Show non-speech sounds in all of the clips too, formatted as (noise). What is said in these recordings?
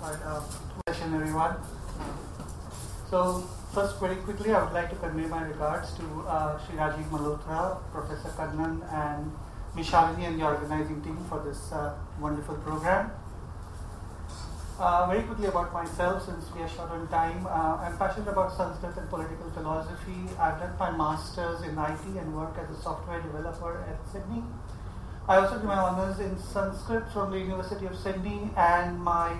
Right, uh, session everyone. So first, very quickly, I would like to convey my regards to uh, Sri Rajiv Malhotra, Professor Kannan, and Mishalini and the organizing team for this uh, wonderful program. Uh, very quickly about myself, since we are short on time, uh, I'm passionate about Sanskrit and political philosophy. I've done my master's in IT and work as a software developer at Sydney. I also did my honors in Sanskrit from the University of Sydney, and my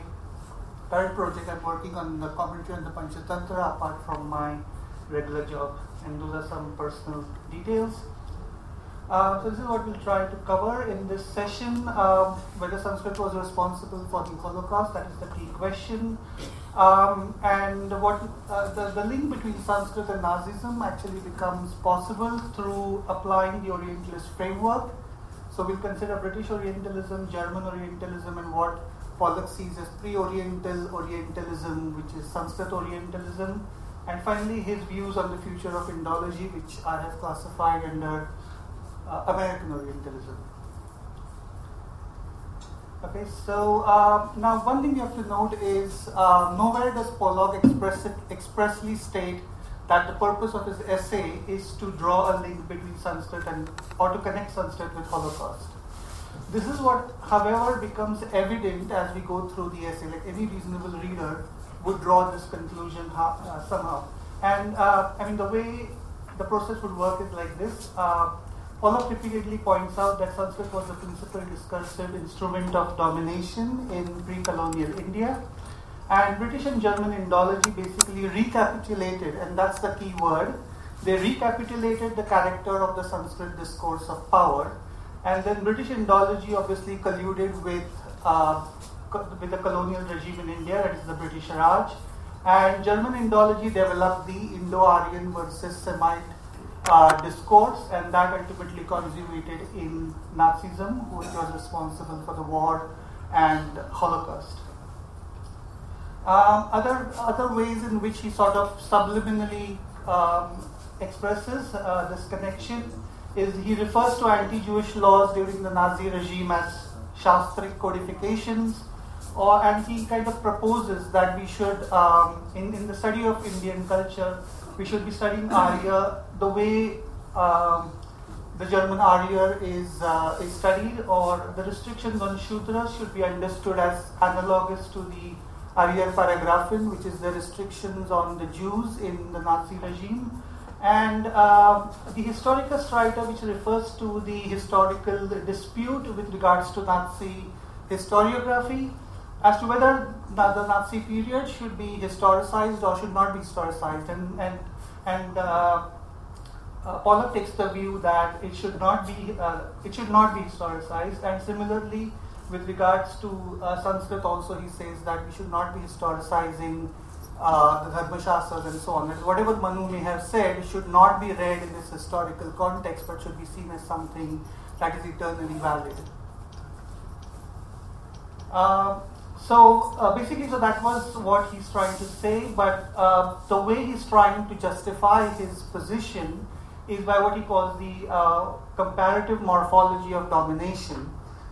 current project I'm working on the commentary on the Panchatantra apart from my regular job, and those are some personal details. Uh, so this is what we'll try to cover in this session. Um, whether Sanskrit was responsible for the Holocaust, that is the key question. Um, and what uh, the, the link between Sanskrit and Nazism actually becomes possible through applying the Orientalist framework. So we'll consider British Orientalism, German Orientalism, and what Pollock sees as pre-Oriental Orientalism, which is Sanskrit Orientalism. And finally, his views on the future of Indology, which I have classified under uh, American Orientalism. Okay, so uh, now one thing you have to note is uh, nowhere does Pollock express it, expressly state that the purpose of his essay is to draw a link between Sanskrit and or to connect Sanskrit with Holocaust. This is what, however, becomes evident as we go through the essay. Like any reasonable reader would draw this conclusion uh, somehow. And uh, I mean, the way the process would work is like this. Uh, Pollock repeatedly points out that Sanskrit was the principal discursive instrument of domination in pre-colonial India. And British and German Indology basically recapitulated, and that's the key word, they recapitulated the character of the Sanskrit discourse of power. And then British Indology obviously colluded with, uh, with the colonial regime in India, that is the British Raj. And German Indology developed the Indo-Aryan versus Semite uh, discourse, and that ultimately consummated in Nazism, which was responsible for the war and Holocaust. Um, other other ways in which he sort of subliminally um, expresses uh, this connection is he refers to anti-Jewish laws during the Nazi regime as Shastric codifications, or and he kind of proposes that we should, um, in in the study of Indian culture, we should be studying Arya the way um, the German Arya is, uh, is studied, or the restrictions on Shudras should be understood as analogous to the Arya Paragraphen, which is the restrictions on the Jews in the Nazi regime. And uh, the Historikerstreit, which refers to the historical dispute with regards to Nazi historiography, as to whether the Nazi period should be historicized or should not be historicized. And, and, and uh, uh, takes the view that it should not be uh, it should not be historicized, and similarly with regards to uh, Sanskrit, also he says that we should not be historicizing uh, the Dharmashastras and so on. That whatever Manu may have said should not be read in this historical context, but should be seen as something that is eternally valid. Uh, so uh, basically, so that was what he's trying to say, but uh, the way he's trying to justify his position is by what he calls the uh, comparative morphology of domination.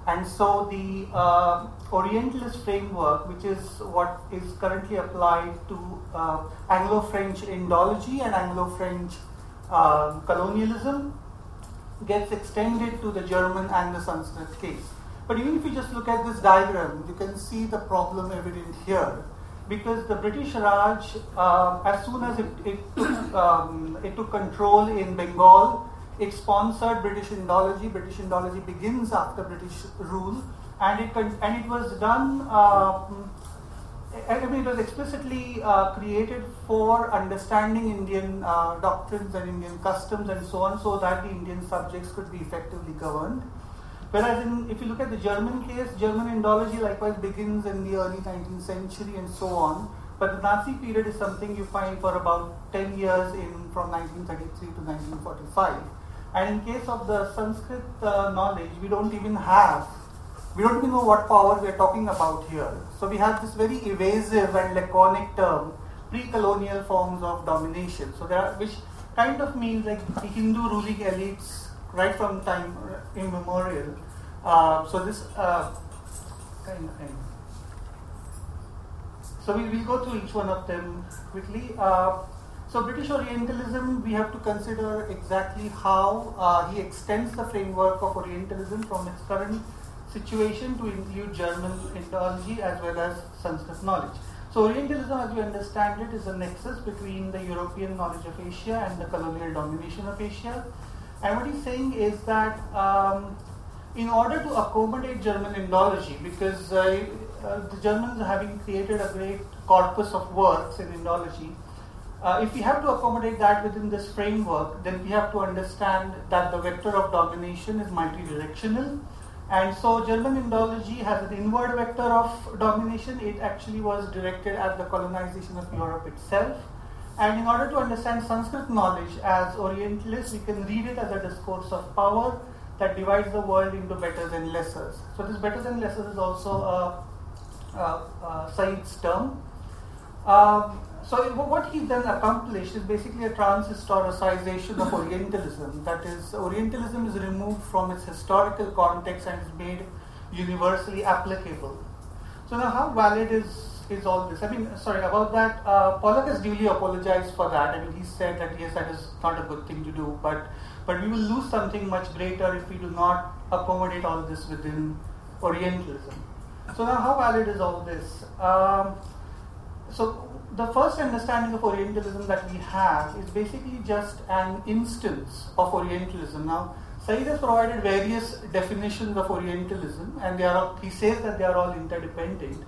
And so the uh, Orientalist framework, which is what is currently applied to uh, Anglo-French Indology and Anglo-French uh, colonialism, gets extended to the German and the Sanskrit case. But even if you just look at this diagram, you can see the problem evident here because the British Raj, uh, as soon as it, it, took, um, it took control in Bengal, it sponsored British Indology. British Indology begins after British rule, and it and it was done. Um, I mean, it was explicitly uh, created for understanding Indian uh, doctrines and Indian customs and so on, so that the Indian subjects could be effectively governed. Whereas in, if you look at the German case, German Indology likewise begins in the early 19th century and so on. But the Nazi period is something you find for about 10 years in from 1933 to 1945. And in case of the Sanskrit uh, knowledge, we don't even have, we don't even know what power we are talking about here. So we have this very evasive and laconic term, pre-colonial forms of domination. So there are, which kind of means like the Hindu ruling elites right from time immemorial. Uh, so this uh, kind of thing. So we will go through each one of them quickly. Uh, so British Orientalism, we have to consider exactly how uh, he extends the framework of Orientalism from its current situation to include German Indology as well as Sanskrit knowledge. So Orientalism, as we understand it, is a nexus between the European knowledge of Asia and the colonial domination of Asia. And what he's saying is that um, in order to accommodate German Indology, because uh, uh, the Germans having created a great corpus of works in Indology, uh, if we have to accommodate that within this framework, then we have to understand that the vector of domination is multidirectional. And so German Indology has an inward vector of domination. It actually was directed at the colonization of Europe itself. And in order to understand Sanskrit knowledge as Orientalists, we can read it as a discourse of power that divides the world into betters and lessers. So this betters and lessers is also a, a, a Said's term. Um, so what he then accomplished is basically a trans-historicization of Orientalism. That is, Orientalism is removed from its historical context and is made universally applicable. So now, how valid is is all this? I mean, sorry about that. Uh, Pollock has duly apologized for that. I mean, he said that yes, that is not a good thing to do, but but we will lose something much greater if we do not accommodate all this within Orientalism. So now, how valid is all this? Um, so the first understanding of Orientalism that we have is basically just an instance of Orientalism. Now, Said has provided various definitions of Orientalism, and they are, he says that they are all interdependent.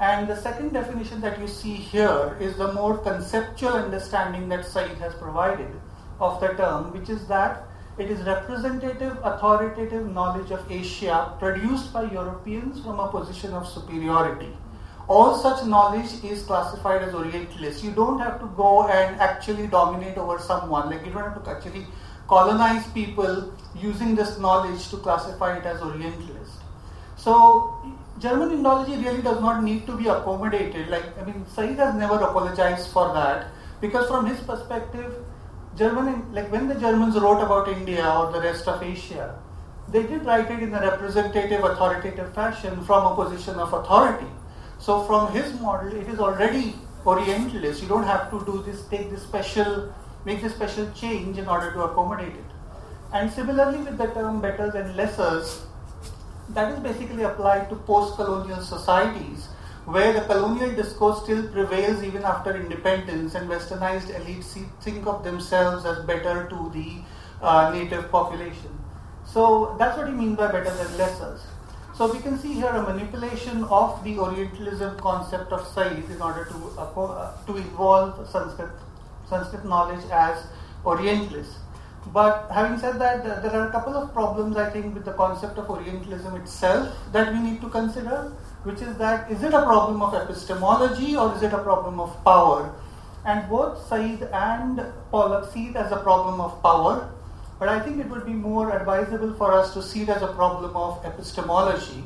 And the second definition that you see here is the more conceptual understanding that Said has provided of the term, which is that it is representative, authoritative knowledge of Asia produced by Europeans from a position of superiority all such knowledge is classified as Orientalist. You don't have to go and actually dominate over someone. Like you don't have to actually colonize people using this knowledge to classify it as Orientalist. So German Indology really does not need to be accommodated. Like I mean, Said has never apologized for that because from his perspective, German like when the Germans wrote about India or the rest of Asia, they did write it in a representative, authoritative fashion from a position of authority. So from his model, it is already Orientalist. You don't have to do this, take this special, make this special change in order to accommodate it. And similarly with the term betters and lessers, that is basically applied to post-colonial societies where the colonial discourse still prevails even after independence and westernized elites think of themselves as better to the uh, native population. So that's what he means by better than lessers. So we can see here a manipulation of the Orientalism concept of Said in order to uh, to involve Sanskrit, Sanskrit knowledge as Orientalist. But having said that, uh, there are a couple of problems I think with the concept of Orientalism itself that we need to consider, which is that is it a problem of epistemology or is it a problem of power? And both Said and Pollock see it as a problem of power but I think it would be more advisable for us to see it as a problem of epistemology.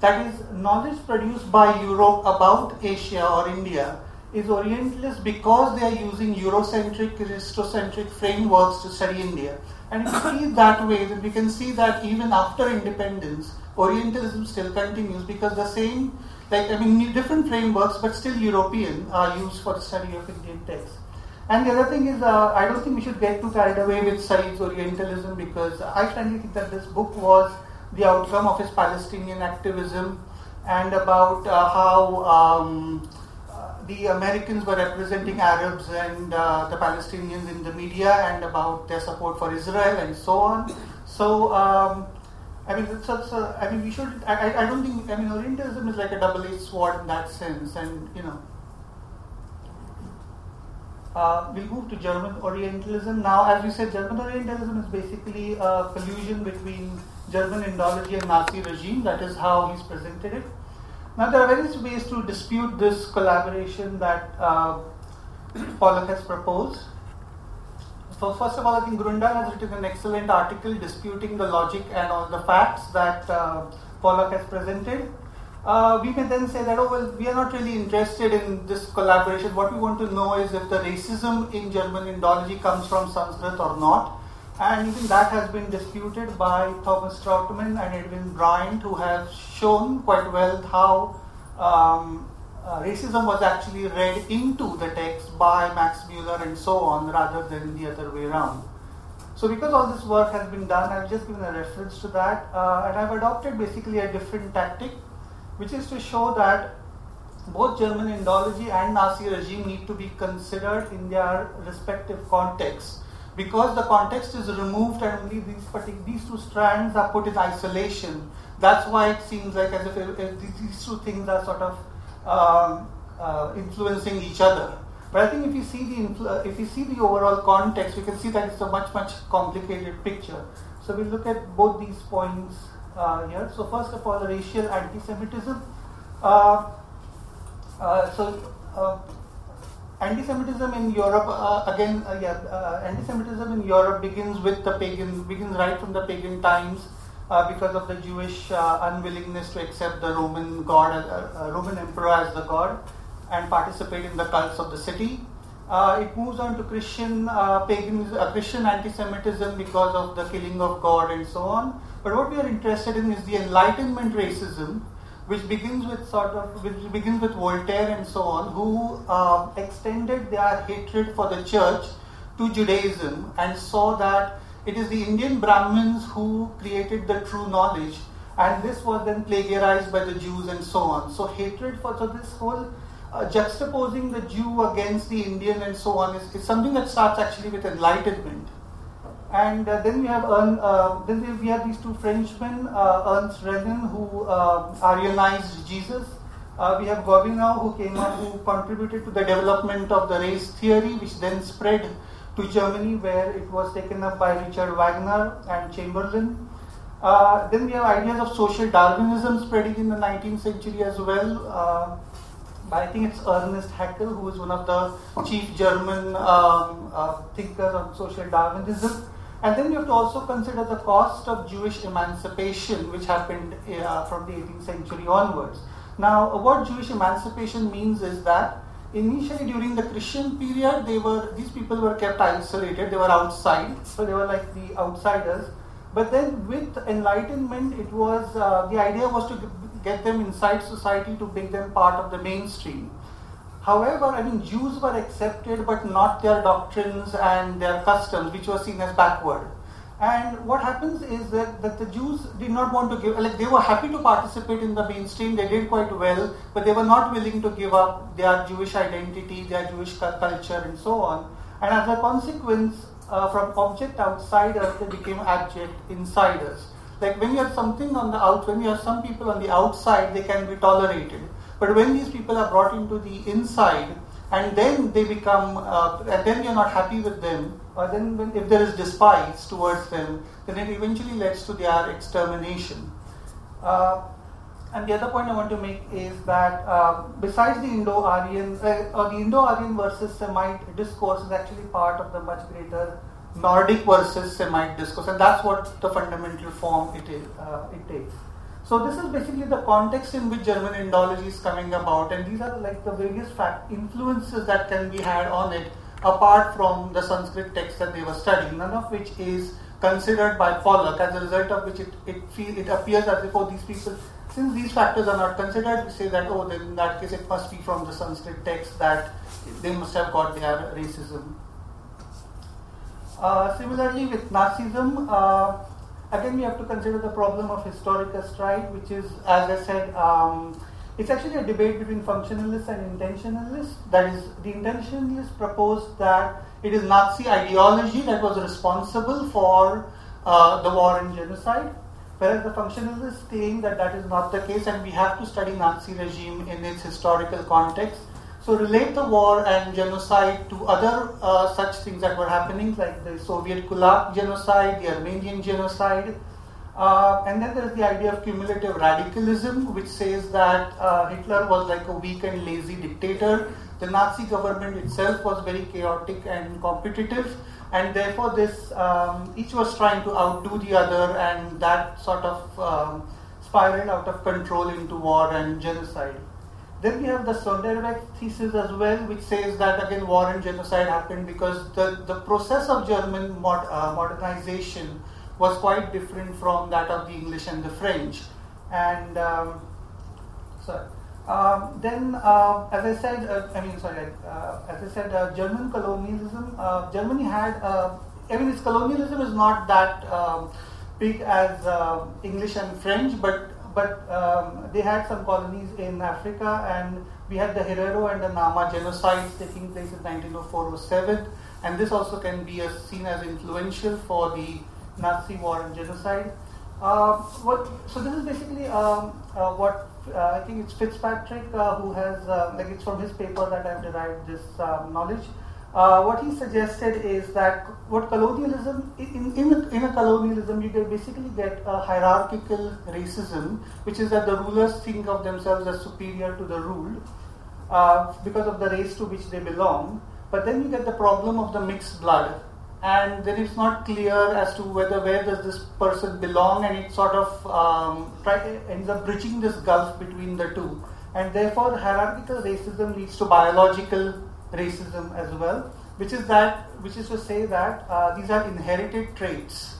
That is, knowledge produced by Europe about Asia or India is Orientalist because they are using Eurocentric, Christocentric frameworks to study India. And if we see it that way, then we can see that even after independence, Orientalism still continues because the same, like, I mean, different frameworks, but still European, are used for the study of Indian texts. And the other thing is, uh, I don't think we should get too carried away with Said's Orientalism because I frankly think that this book was the outcome of his Palestinian activism and about uh, how um, uh, the Americans were representing Arabs and uh, the Palestinians in the media and about their support for Israel and so on. So, um, I mean, it's, it's I mean, we should. I, I don't think. I mean, Orientalism is like a double-edged sword in that sense, and you know, uh, we'll move to German Orientalism. Now, as we said, German Orientalism is basically a collusion between German Indology and Nazi regime. That is how he's presented it. Now, there are various ways to dispute this collaboration that uh, (clears throat) Pollock has proposed. So, first of all, I think Grünendahl has written an excellent article disputing the logic and all the facts that uh, Pollock has presented uh, we may then say that, oh, well, we are not really interested in this collaboration. What we want to know is if the racism in German Indology comes from Sanskrit or not. And even that has been disputed by Thomas Trautmann and Edwin Bryant, who have shown quite well how um, uh, racism was actually read into the text by Max Mueller and so on rather than the other way around. So because all this work has been done, I've just given a reference to that uh, and I've adopted basically a different tactic which is to show that both German Indology and Nazi regime need to be considered in their respective contexts because the context is removed and only these, these two strands are put in isolation. That's why it seems like as if, if these two things are sort of um, uh, influencing each other. But I think if you see the influ- if you see the overall context, you can see that it's a much much complicated picture. So we look at both these points uh, here. So first of all, racial anti-Semitism. Uh, uh so uh, anti-Semitism in Europe uh, again, yeah, anti-Semitism in Europe begins with the pagan begins right from the pagan times. Uh, because of the Jewish uh, unwillingness to accept the Roman god, uh, Roman emperor as the god, and participate in the cults of the city. it moves on to Christian pagan, Christian anti-Semitism because of the killing of God and so on. But what we are interested in is the Enlightenment racism, which begins with sort of which begins with Voltaire and so on, who uh, extended their hatred for the church to Judaism and saw that it is the Indian Brahmins who created the true knowledge, and this was then plagiarized by the Jews and so on. So hatred for so this whole uh, juxtaposing the Jew against the Indian and so on is, is something that starts actually with enlightenment. And uh, then we have Ern, uh, then we have these two Frenchmen, uh, Ernst Renan, who uh, Aryanized Jesus. Uh, we have Gobineau, who came up, who contributed to the development of the race theory, which then spread to Germany, where it was taken up by Richard Wagner and Chamberlain. Then we have ideas of social Darwinism spreading in the 19th century as well. I think it's Ernest Haeckel, who is one of the chief German um, uh, thinkers on social Darwinism. And then we have to also consider the cost of Jewish emancipation, which happened uh, from the 18th century onwards. Now, what Jewish emancipation means is that initially during the Christian period, they were these people were kept isolated. They were outside, (laughs) so they were like the outsiders. But then with enlightenment, it was uh, the idea was to get them inside society to make them part of the mainstream. However, I mean Jews were accepted, but not their doctrines and their customs, which were seen as backward. And what happens is that, that the Jews did not want to give, like they were happy to participate in the mainstream, they did quite well, but they were not willing to give up their Jewish identity, their Jewish culture, and so on. And as a consequence, uh, from object outsiders, they became abject insiders. Like when you have something on the out, when you have some people on the outside, they can be tolerated. But when these people are brought into the inside, and then they become, uh, and then you're not happy with them, or then when, if there is despise towards them, then it eventually leads to their extermination. Uh, and the other point I want to make is that uh, besides the Indo-Aryan, uh, the Indo-Aryan versus Semite discourse is actually part of the much greater Nordic versus Semite discourse, and that's what the fundamental form it, is, uh, it takes. So this is basically the context in which German Indology is coming about, and these are like the various influences that can be had on it apart from the Sanskrit text that they were studying, none of which is considered by Pollock, as a result of which it, it, feel, it appears as if, oh, these people, since these factors are not considered, we say that, oh, then in that case it must be from the Sanskrit text that they must have got their racism. Uh, similarly, with Nazism, uh, again we have to consider the problem of Historikerstreit, which is, as I said, um, it's actually a debate between functionalists and intentionalists. That is, the intentionalists proposed that it is Nazi ideology that was responsible for uh, the war and genocide, whereas the functionalists claim that that is not the case and we have to study Nazi regime in its historical context. So relate the war and genocide to other uh, such things that were happening, like the Soviet Kulak genocide, the Armenian genocide, uh, and then there is the idea of cumulative radicalism, which says that uh, Hitler was like a weak and lazy dictator. The Nazi government itself was very chaotic and competitive, and therefore this um, each was trying to outdo the other, and that sort of um, spiraled out of control into war and genocide. Then we have the Sonderweg thesis as well, which says that again war and genocide happened because the, the process of German mod, uh, modernization was quite different from that of the English and the French. And um, sorry. Um, then, uh, as I said, uh, I mean, sorry, uh, as I said, uh, German colonialism. Uh, Germany had, I mean, its colonialism is not that um, big as English and French, but but um, they had some colonies in Africa, and we had the Herero and the Nama genocides taking place in 1904-07, and this also can be seen as influential for the Nazi war and genocide. what, so this is basically um, what uh, I think it's Fitzpatrick uh, who has, uh, like it's from his paper that I've derived this um, knowledge. Uh, what he suggested is that what colonialism, in, in, a, in a colonialism, you get basically get a hierarchical racism, which is that the rulers think of themselves as superior to the ruled uh, because of the race to which they belong. But then you get the problem of the mixed blood, and then it's not clear as to whether where does this person belong and it sort of um, try, ends up bridging this gulf between the two and therefore hierarchical racism leads to biological racism as well which is that which is to say that uh, these are inherited traits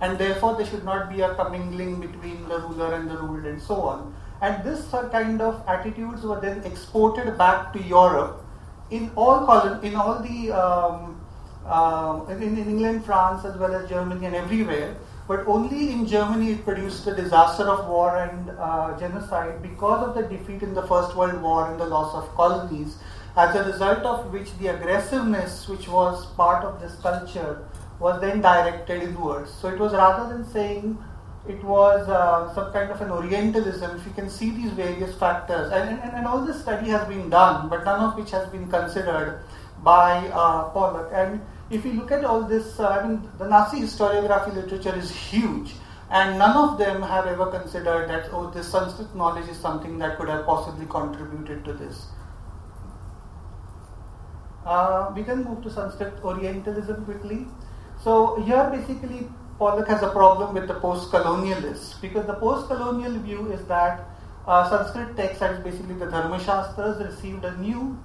and therefore there should not be a commingling between the ruler and the ruled and so on and this kind of attitudes were then exported back to Europe in all colon- in all the um, uh, in, in, England, France, as well as Germany and everywhere. But only in Germany it produced the disaster of war and uh, genocide because of the defeat in the First World War and the loss of colonies, as a result of which the aggressiveness which was part of this culture was then directed inwards. So it was rather than saying it was uh, some kind of an Orientalism, if you can see these various factors, and, and, and all this study has been done, but none of which has been considered by uh, Pollock. And if you look at all this, uh, I mean, the Nazi historiography literature is huge, and none of them have ever considered that, oh, this Sanskrit knowledge is something that could have possibly contributed to this. Uh, we can move to Sanskrit Orientalism quickly. So, here basically, Pollock has a problem with the post colonialists because the post colonial view is that uh, Sanskrit texts, is basically the Dharma Shastras, received a new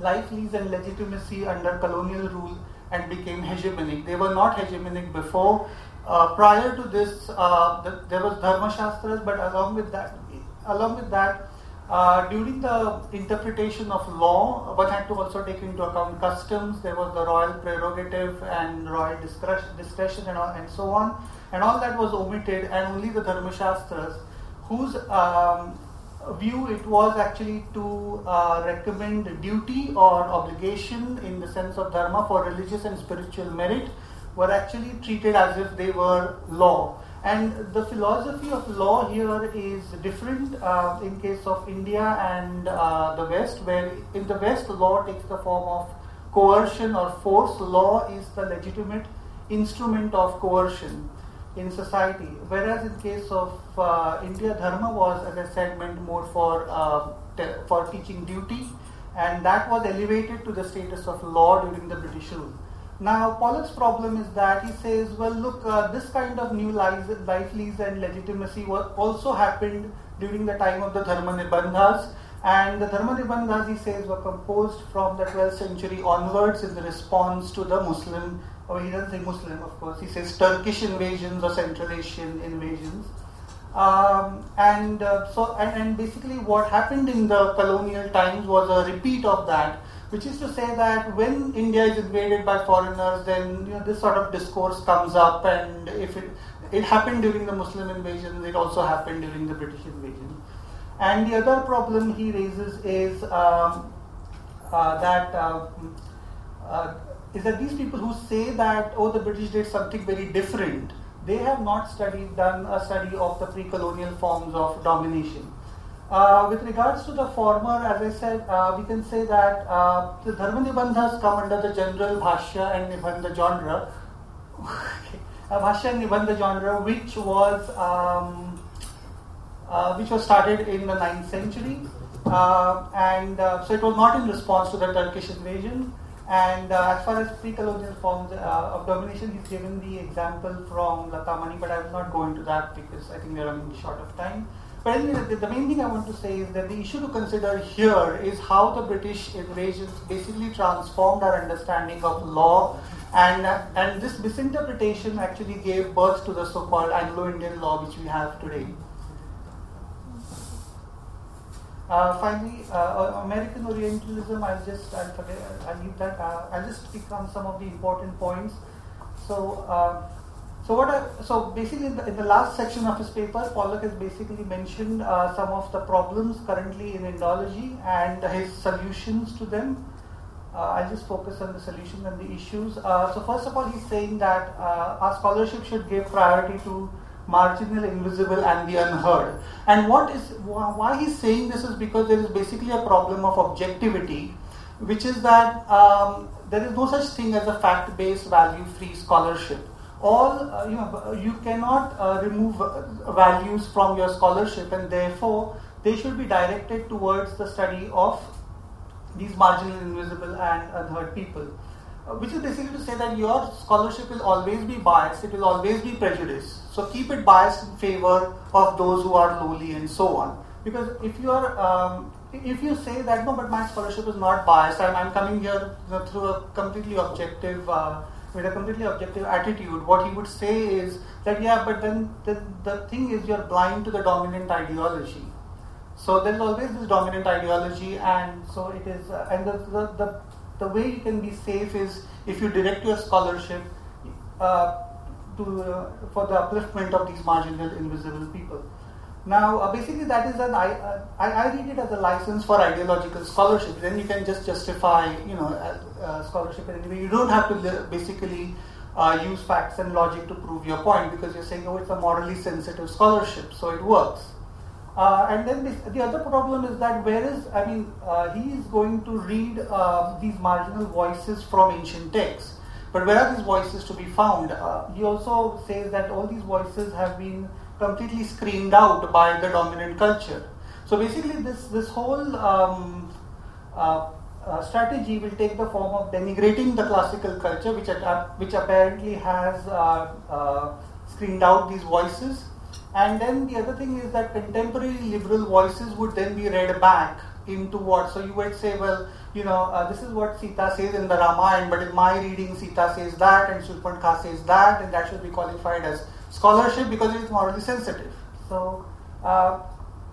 life, lease, and legitimacy under colonial rule and became hegemonic. They were not hegemonic before. Uh, prior to this, uh, the, there was Dharma Shastras, but along with that, along with that, uh, during the interpretation of law, one had to also take into account customs. There was the royal prerogative and royal discretion, and, all, and so on, and all that was omitted, and only the Dharma Shastras, whose um, view, it was actually to uh, recommend duty or obligation in the sense of dharma for religious and spiritual merit were actually treated as if they were law. And the philosophy of law here is different uh, in case of India and uh, the West, where in the West law takes the form of coercion or force. Law is the legitimate instrument of coercion in society. Whereas in case of uh, India, dharma was, as I said, meant more for uh, te- for teaching duty, and that was elevated to the status of law during the British rule. Now, Pollock's problem is that he says, well, look, uh, this kind of new life, life lease and legitimacy also happened during the time of the Dharma Nibandhas. And the Dharma Nibandhas, he says, were composed from the 12th century onwards in the response to the Muslim or he doesn't say Muslim, of course, he says Turkish invasions or Central Asian invasions. Um, and uh, so, and, and, basically, what happened in the colonial times was a repeat of that, which is to say that when India is invaded by foreigners, then you know this sort of discourse comes up, and if it it happened during the Muslim invasion, it also happened during the British invasion. And the other problem he raises is um, uh, that. Uh, uh is that these people who say that, oh, the British did something very different, they have not studied, done a study of the pre-colonial forms of domination. Uh, with regards to the former, as I said, uh, we can say that uh, the Dharma Nibandhas come under the general Bhashya and Nibandha genre, (laughs) Bhashya and Nibandha genre, which was um, uh, which was started in the 9th century, uh, and uh, so it was not in response to the Turkish invasion. And uh, as far as pre-colonial forms uh, of domination, he's given the example from Lata Mani, but I will not go into that because I think we're running short of time. But anyway, the, main thing I want to say is that the issue to consider here is how the British invasions basically transformed our understanding of law, and uh, and this misinterpretation actually gave birth to the so-called Anglo-Indian law which we have today. Uh, finally, uh, American Orientalism, I'll just, I'll, forget, I'll leave that, uh, I'll just pick on some of the important points. So, uh, so what I, so basically in the, in the, last section of his paper, Pollock has basically mentioned uh, some of the problems currently in Indology and his solutions to them. Uh, I'll just focus on the solutions and the issues. so first of all, he's saying that our scholarship should give priority to marginal, invisible, and the unheard. And what is why he's saying this is because there is basically a problem of objectivity, which is that um, there is no such thing as a fact-based, value-free scholarship. All uh, you know, you cannot uh, remove uh, values from your scholarship, and therefore they should be directed towards the study of these marginal, invisible, and unheard people. Uh, which is basically to say that your scholarship will always be biased, it will always be prejudiced. So keep it biased in favor of those who are lowly and so on. Because if you are, um, if you say that no, but my scholarship is not biased, and I'm coming here through a completely objective, uh, with a completely objective attitude, what he would say is that yeah, but then the, the thing is you're blind to the dominant ideology. So there is always this dominant ideology, and so it is, uh, and the, the, the the way you can be safe is if you direct your scholarship uh, to, uh, for the upliftment of these marginal, invisible people. Now, uh, basically, that is an I, uh, I, I read it as a license for ideological scholarship. Then you can just justify, you know, uh, uh, scholarship in any way. You don't have to basically use facts and logic to prove your point because you're saying, oh, it's a morally sensitive scholarship, so it works. Uh, and then this, the other problem is that whereas, I mean, uh, he is going to read uh, these marginal voices from ancient texts, but where are these voices to be found? Uh, he also says that all these voices have been completely screened out by the dominant culture. So basically, this this whole um, uh, uh, strategy will take the form of denigrating the classical culture, which which apparently has screened out these voices and then the other thing is that contemporary liberal voices would then be read back into what? So you would say, well, you know, uh, this is what Sita says in the Ramayana, but in my reading, Sita says that, and Shurpankhah says that, and that should be qualified as scholarship because it is morally sensitive. So uh,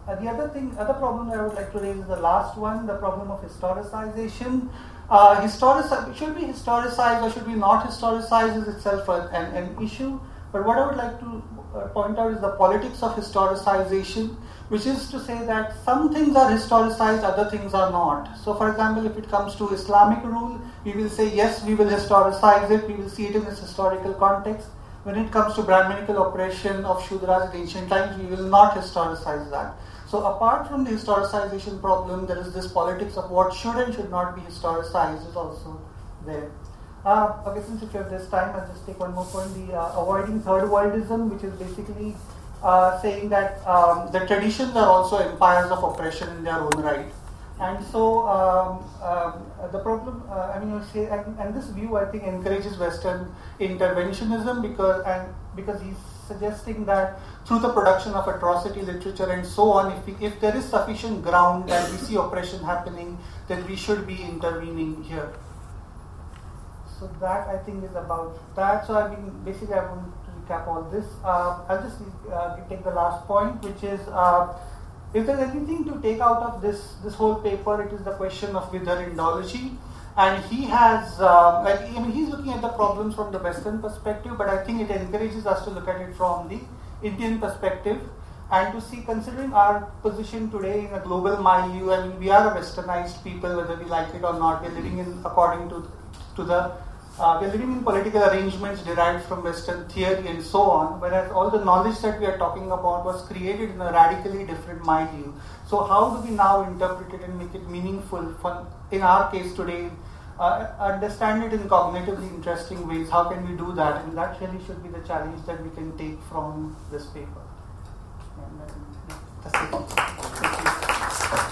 uh, the other thing, other problem I would like to raise is the last one, the problem of historicization. Uh, historici- should be historicized or should be not historicized is itself an, an issue. But what I would like to uh, point out is the politics of historicization, which is to say that some things are historicized, other things are not. So, for example, if it comes to Islamic rule, we will say yes, we will historicize it, we will see it in its historical context. When it comes to Brahminical oppression of Shudras in ancient times, we will not historicize that. So, apart from the historicization problem, there is this politics of what should and should not be historicized is also there. Uh, okay, since if you have this time, I'll just take one more point. The uh, avoiding third worldism, which is basically uh, saying that um, the traditions are also empires of oppression in their own right. And so um, um, the problem, uh, I mean, you say, and, and, this view I think encourages Western interventionism because and because he's suggesting that through the production of atrocity literature and so on, if, we, if there is sufficient ground and we see oppression happening, then we should be intervening here. So that I think is about that. So I mean, basically I want to recap all this. Uh, I'll just uh, take the last point, which is uh, if there's anything to take out of this this whole paper, it is the question of whither Indology. And he has, like, I mean, he's looking at the problems from the Western perspective, but I think it encourages us to look at it from the Indian perspective and to see, considering our position today in a global milieu, I mean, we are a westernized people, whether we like it or not. We're living in according to to the uh, we are living in political arrangements derived from Western theory and so on, whereas all the knowledge that we are talking about was created in a radically different milieu. So, how do we now interpret it and make it meaningful for, in our case today? Uh, understand it in cognitively interesting ways. How can we do that? And that really should be the challenge that we can take from this paper. And, uh,